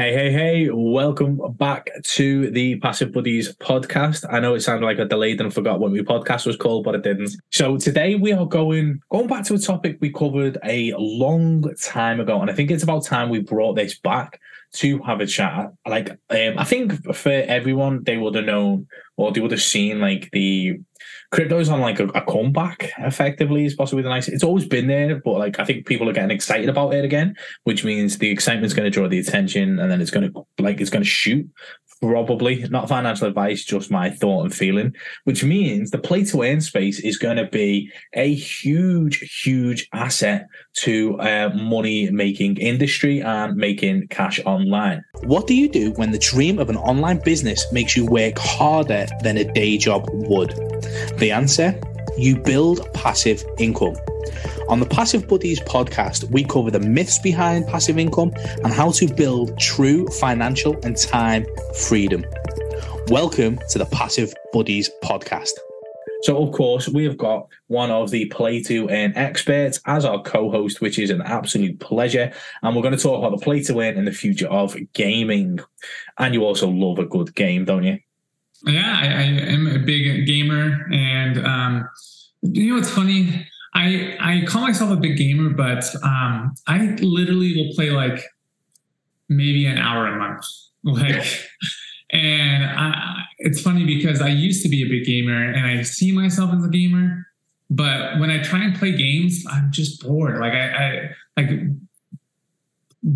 Hey, hey, hey, welcome back to the Passive Buddies podcast. I know it sounded like I delayed and forgot what my podcast was called, but it didn't. So today we are going going back to a topic we covered a long time ago, and I think it's about time we brought this back to have a chat. Like, um, I think for everyone, they would have known or they would have seen like the crypto's on like a, a, comeback effectively is possibly the nice it's always been there but like i think people are getting excited about it again which means the excitement's going to draw the attention and then it's going to like it's going to shoot probably not financial advice just my thought and feeling which means the play to earn space is going to be a huge huge asset to uh, money making industry and making cash online. What do you do when the dream of an online business makes you work harder than a day job would? The answer you build passive income on the Passive Buddies podcast, we cover the myths behind passive income and how to build true financial and time freedom. Welcome to the Passive Buddies podcast. So, of course, we have got one of the play to earn experts as our co host, which is an absolute pleasure. And we're going to talk about the play to earn and the future of gaming. And you also love a good game, don't you? Yeah, I, I am a big gamer. And um, you know what's funny? I I call myself a big gamer, but um, I literally will play like maybe an hour a month. Like, and I, it's funny because I used to be a big gamer, and I see myself as a gamer. But when I try and play games, I'm just bored. Like I, I like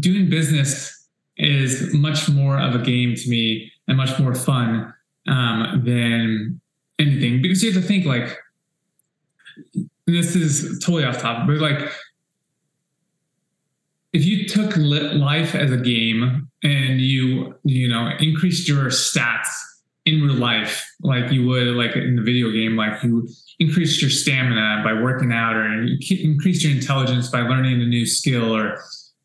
doing business is much more of a game to me and much more fun um, than anything. Because you have to think like this is totally off topic, but like if you took life as a game and you you know increased your stats in real life like you would like in the video game like you increased your stamina by working out or you increased your intelligence by learning a new skill or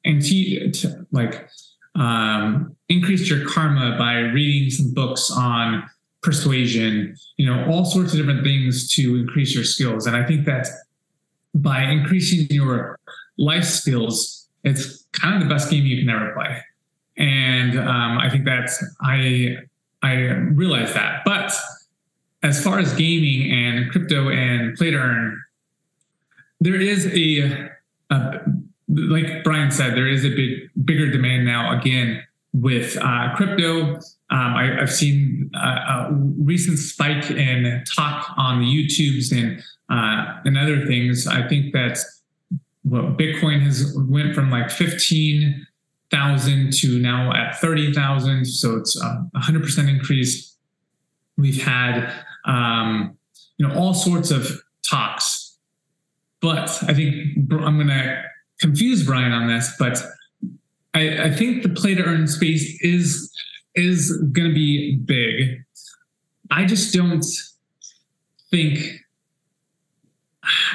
and t- t- like um, increased your karma by reading some books on persuasion, you know, all sorts of different things to increase your skills. And I think that by increasing your life skills, it's kind of the best game you can ever play. And um, I think that's I I realize that. But as far as gaming and crypto and play to earn, there is a, a like Brian said, there is a big bigger demand now again with uh, crypto um, I, have seen a, a, recent spike in talk on the YouTubes and uh, and other things. I think that well, Bitcoin has went from like fifteen thousand to now at thirty thousand, so it's a hundred percent increase. We've had um, you know all sorts of talks, but I think I'm going to confuse Brian on this, but I, I think the play to earn space is is going to be big. I just don't think.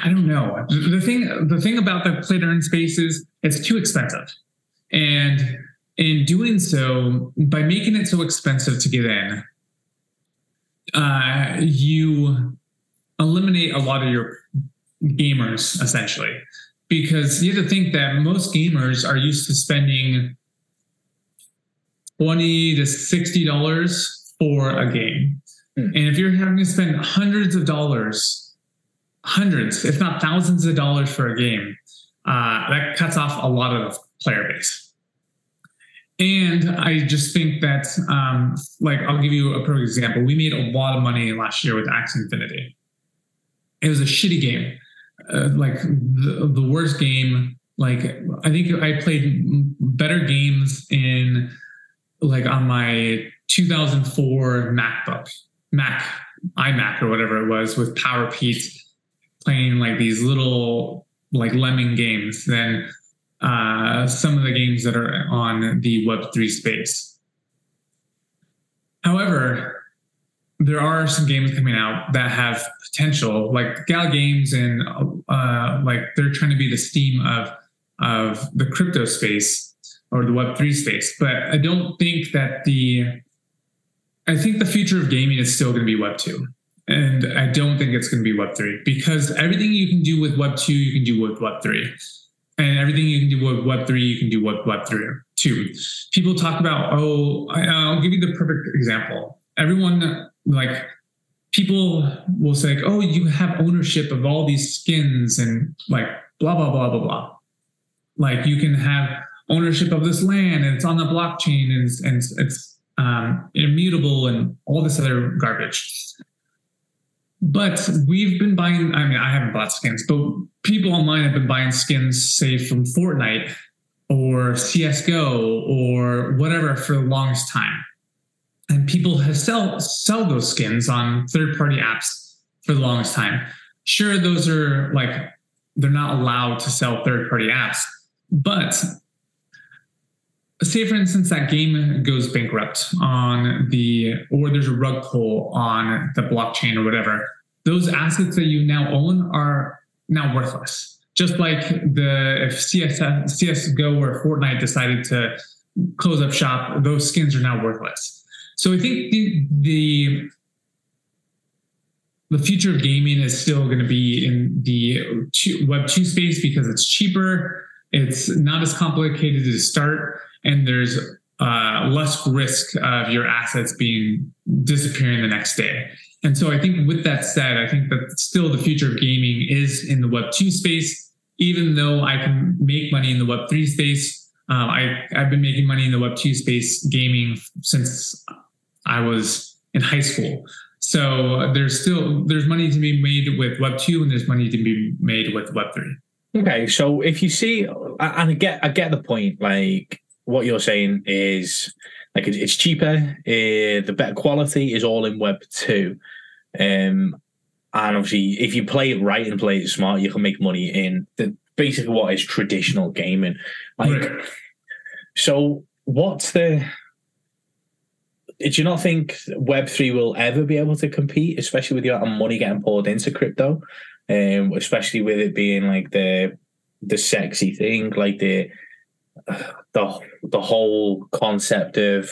I don't know. The thing, the thing about the play to earn space is it's too expensive, and in doing so, by making it so expensive to get in, uh, you eliminate a lot of your gamers essentially, because you have to think that most gamers are used to spending 20 to 60 dollars for a game. Mm. and if you're having to spend hundreds of dollars hundreds if not thousands of dollars for a game uh, that cuts off a lot of player base. And i just think that um, like i'll give you a perfect example. We made a lot of money last year with Axie Infinity. It was a shitty game uh, like the, the worst game like i think i played better games in like on my 2004 MacBook, Mac, iMac or whatever it was with PowerPete playing like these little like lemming games than uh, some of the games that are on the Web3 space. However, there are some games coming out that have potential, like Gala Games, and uh, like they're trying to be the Steam of of the crypto space or the Web3 space. But I don't think that the, I think the future of gaming is still going to be Web2. And I don't think it's going to be Web3 because everything you can do with Web2, you can do with Web3. and everything you can do with Web three, you can do with Web three two. People talk about, oh, I'll give you the perfect example. Everyone like people will say, oh, you have ownership of all these skins and like blah blah blah blah blah. Like you can have ownership of this land and it's on the blockchain and it's, and it's um, immutable and all this other garbage. But we've been buying, I mean, I haven't bought skins, but people online have been buying skins, say from Fortnite or CSGO or whatever for the longest time. And people have sell sell those skins on third-party apps for the longest time. Sure, those are like they're not allowed to sell third-party apps, but say for instance that game goes bankrupt on the or there's a rug pull on the blockchain or whatever those assets that you now own are now worthless just like the if CSS, csgo or fortnite decided to close up shop those skins are now worthless so i think the the the future of gaming is still going to be in the web 2 space because it's cheaper it's not as complicated to start and there's uh, less risk of your assets being disappearing the next day. And so I think with that said, I think that still the future of gaming is in the Web 2 space, even though I can make money in the Web 3 space. Um, I, I've been making money in the Web 2 space gaming since I was in high school. So there's still there's money to be made with Web 2 and there's money to be made with Web 3. Okay, so if you see, and I get I get the point. Like what you're saying is like it's cheaper. Uh, the better quality is all in Web two, um, and obviously if you play it right and play it smart, you can make money in the basically what is traditional gaming. Like, right. so what's the? Do you not think Web three will ever be able to compete, especially with your money getting poured into crypto, um, especially with it being like the the sexy thing, like the the the whole concept of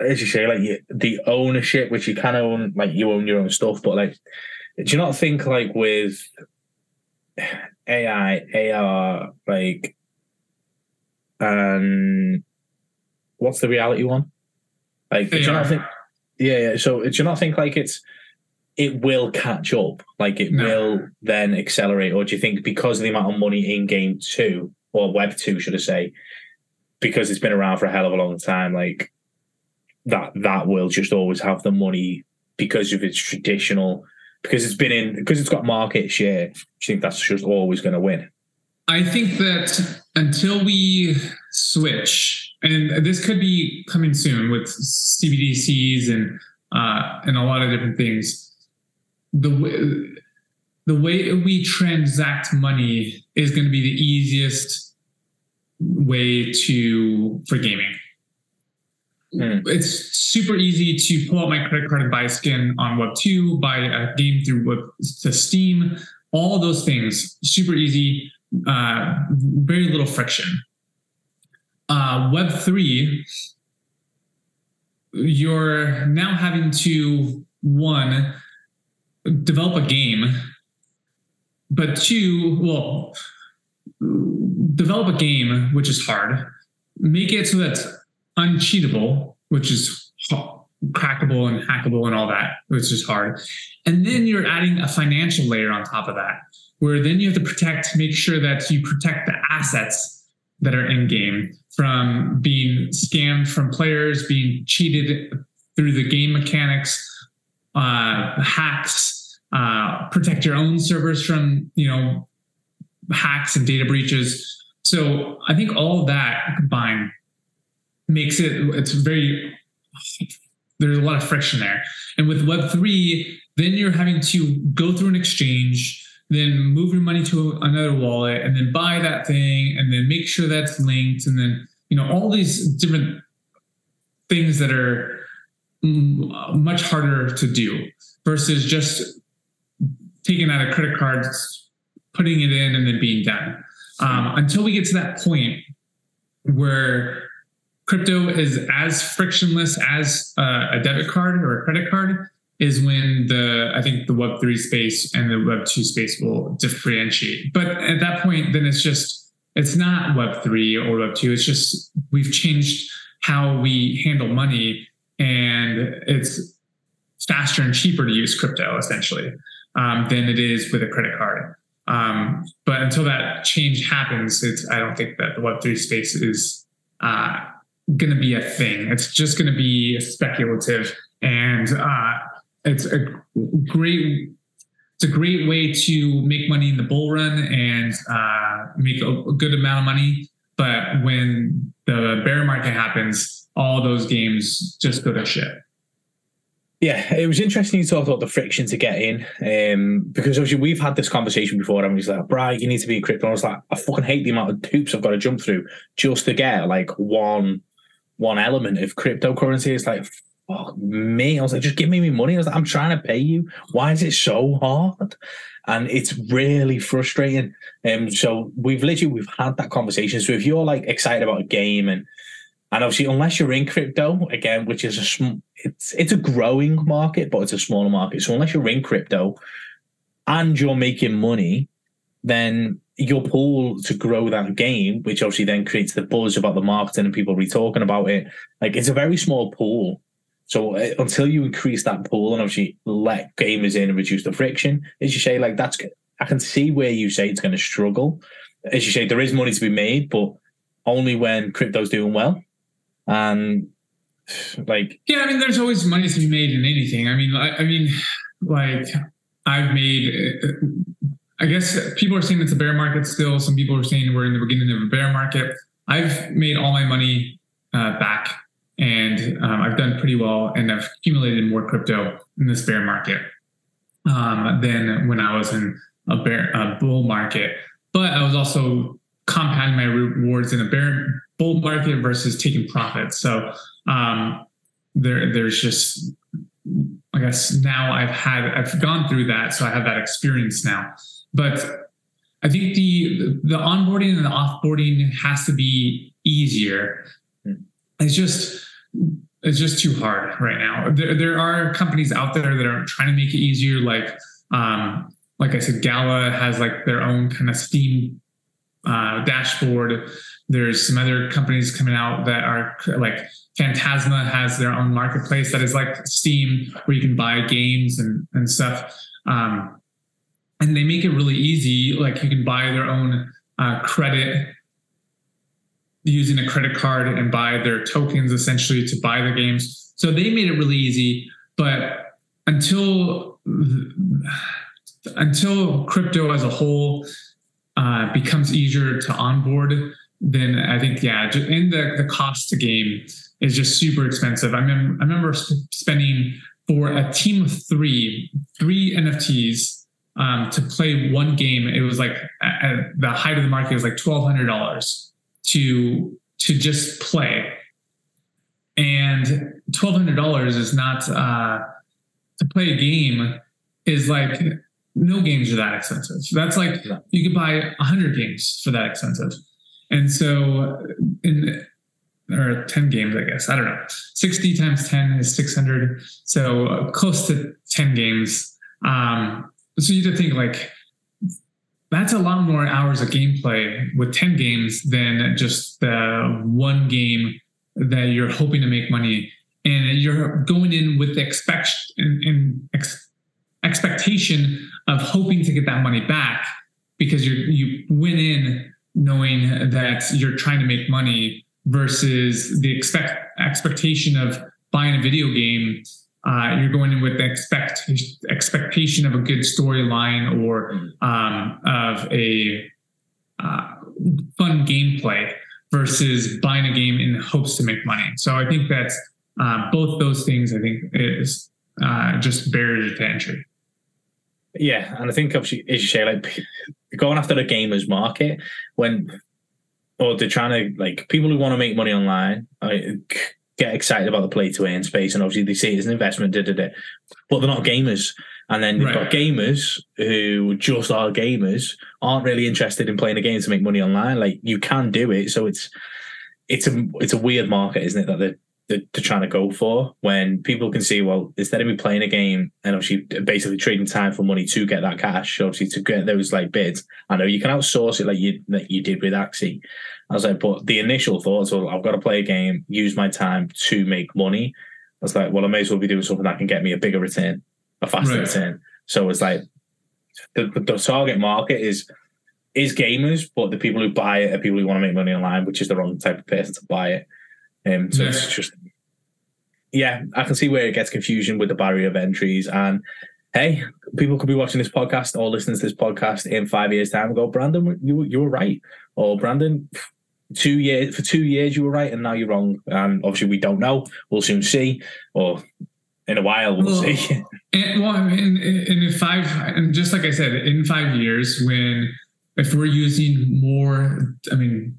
as you say, like the ownership, which you of own, like you own your own stuff, but like, do you not think like with AI, AR, like, and what's the reality one? Like, do you not think? Yeah, yeah. So do you not think like it's it will catch up, like it no. will then accelerate, or do you think because of the amount of money in game two, or Web two, should I say, because it's been around for a hell of a long time, like that that will just always have the money because of its traditional, because it's been in, because it's got market share. Do you think that's just always going to win? I think that until we switch, and this could be coming soon with CBDCs and uh, and a lot of different things. The way, the way we transact money is going to be the easiest way to for gaming. Mm. It's super easy to pull out my credit card and buy a skin on Web two, buy a game through Web to Steam. All those things super easy, uh, very little friction. Uh, Web three, you're now having to one develop a game, but two, well, develop a game which is hard, make it so that's uncheatable, which is crackable and hackable and all that, which is hard. And then you're adding a financial layer on top of that, where then you have to protect, make sure that you protect the assets that are in game from being scammed from players, being cheated through the game mechanics, uh, hacks, uh, protect your own servers from you know hacks and data breaches. So I think all that combined makes it it's very there's a lot of friction there. And with Web3, then you're having to go through an exchange, then move your money to another wallet, and then buy that thing, and then make sure that's linked, and then you know all these different things that are much harder to do versus just taking out a credit card, putting it in, and then being done. Um, until we get to that point where crypto is as frictionless as uh, a debit card or a credit card, is when the I think the Web three space and the Web two space will differentiate. But at that point, then it's just it's not Web three or Web two. It's just we've changed how we handle money, and it's faster and cheaper to use crypto essentially um, than it is with a credit card. Um, but until that change happens, it's I don't think that the Web three space is uh, going to be a thing. It's just going to be speculative, and uh, it's a great it's a great way to make money in the bull run and uh, make a, a good amount of money. But when the bear market happens, all those games just go to shit. Yeah, it was interesting to talk about the friction to get in, um, because obviously we've had this conversation before. And he's like, "Bright, you need to be in crypto." And I was like, "I fucking hate the amount of hoops I've got to jump through just to get like one one element of cryptocurrency." It's like, fuck me. I was like, "Just give me my money." I was like, "I'm trying to pay you. Why is it so hard?" And it's really frustrating. Um, so we've literally we've had that conversation. So if you're like excited about a game and and obviously, unless you're in crypto again, which is a sm- it's it's a growing market, but it's a smaller market. So unless you're in crypto and you're making money, then your pool to grow that game, which obviously then creates the buzz about the marketing and people re talking about it. Like it's a very small pool. So uh, until you increase that pool and obviously let gamers in and reduce the friction, as you say, like that's I can see where you say it's going to struggle. As you say, there is money to be made, but only when crypto's doing well. And like yeah i mean there's always money to be made in anything. I mean i, I mean like i've made i guess people are saying it's a bear market still. Some people are saying we're in the beginning of a bear market. I've made all my money uh, back and um, i've done pretty well and i've accumulated more crypto in this bear market um, than when i was in a bear a bull market but i was also compounding my rewards in a bear bull market versus taking profits. So um, there, there's just, I guess now I've had, I've gone through that, so I have that experience now. But I think the the onboarding and the offboarding has to be easier. It's just it's just too hard right now. There, there are companies out there that are trying to make it easier. Like um, like I said, Gala has like their own kind of Steam uh, dashboard there's some other companies coming out that are like Phantasma has their own marketplace that is like Steam, where you can buy games and, and stuff. Um, and they make it really easy. Like you can buy their own uh, credit using a credit card and buy their tokens essentially to buy the games. So they made it really easy. But until until crypto as a whole uh, becomes easier to onboard, then I think yeah, in the the cost to game is just super expensive. I remember I remember spending for a team of three three NFTs um, to play one game. It was like at the height of the market, it was like twelve hundred dollars to to just play, and twelve hundred dollars is not uh, to play a game is like no games are that expensive. That's like you could buy hundred games for that expensive. And so in or 10 games, I guess. I don't know. 60 times 10 is 600. So uh, close to 10 games. Um, so you have to think like that's a lot more hours of gameplay with 10 games than just the one game that you're hoping to make money. And you're going in with the expect in ex, expectation of hoping to get that money back because you you went in knowing that you're trying to make money versus the expect expectation of buying a video game. Uh, you're going in with the expect expectation of a good storyline or um, of a uh, fun gameplay versus buying a game in hopes to make money. So I think that's uh, both those things I think is uh, just barriers to entry. Yeah, and I think obviously, as you say, like going after the gamers market when, or they're trying to like people who want to make money online. I, get excited about the play to earn space, and obviously they see it as an investment, da, da, da, but they're not gamers. And then you've got gamers who just are gamers, aren't really interested in playing a game to make money online. Like you can do it, so it's it's a it's a weird market, isn't it? That they're they're, trying to go for when people can see, well, instead of me playing a game and obviously basically trading time for money to get that cash, obviously to get those like bids, I know you can outsource it like you like you did with Axie. I was like, but the initial thoughts were, I've got to play a game, use my time to make money. I was like, well, I may as well be doing something that can get me a bigger return, a faster right. return. So it's like the, the target market is is gamers, but the people who buy it are people who want to make money online, which is the wrong type of person to buy it. Um, so yeah. it's just, yeah, I can see where it gets confusion with the barrier of entries. And hey, people could be watching this podcast or listening to this podcast in five years' time and go, Brandon, you you were right, or Brandon, two years for two years you were right, and now you're wrong. And obviously, we don't know. We'll soon see, or in a while we'll, well see. And, well, in, in five, and just like I said, in five years, when if we're using more, I mean,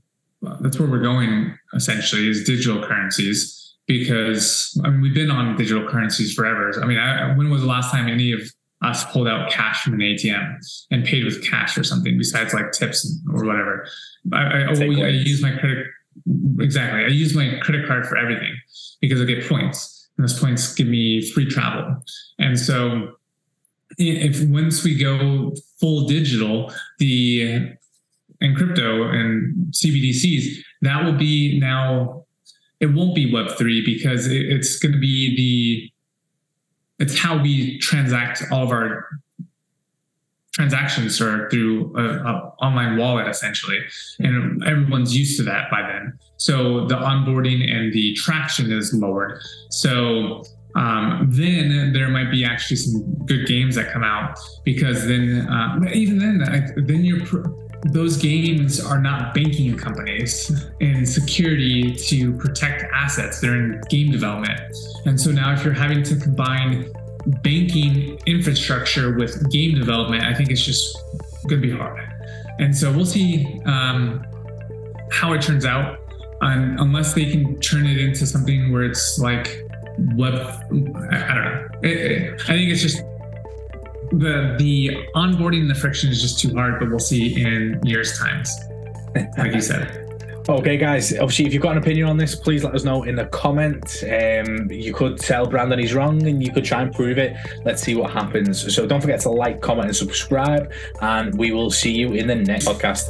that's where we're going essentially is digital currencies because I mean we've been on digital currencies forever. I mean, I, when was the last time any of us pulled out cash from an ATM and paid with cash or something besides like tips or whatever? I, I, oh, I use my credit exactly. I use my credit card for everything because I get points, and those points give me free travel. And so if once we go full digital, the and crypto and CBDCs, that will be now. It won't be Web three because it, it's going to be the. It's how we transact all of our transactions are through an online wallet essentially, and everyone's used to that by then. So the onboarding and the traction is lowered. So um, then there might be actually some good games that come out because then uh, even then then you're those games are not banking companies and security to protect assets they're in game development and so now if you're having to combine banking infrastructure with game development i think it's just going to be hard and so we'll see um, how it turns out um, unless they can turn it into something where it's like web. I don't know. It, it, I think it's just the the onboarding and the friction is just too hard, but we'll see in years' times. Like you said. Okay, guys. Obviously, if you've got an opinion on this, please let us know in the comment. Um, you could tell Brandon he's wrong, and you could try and prove it. Let's see what happens. So don't forget to like, comment, and subscribe, and we will see you in the next podcast.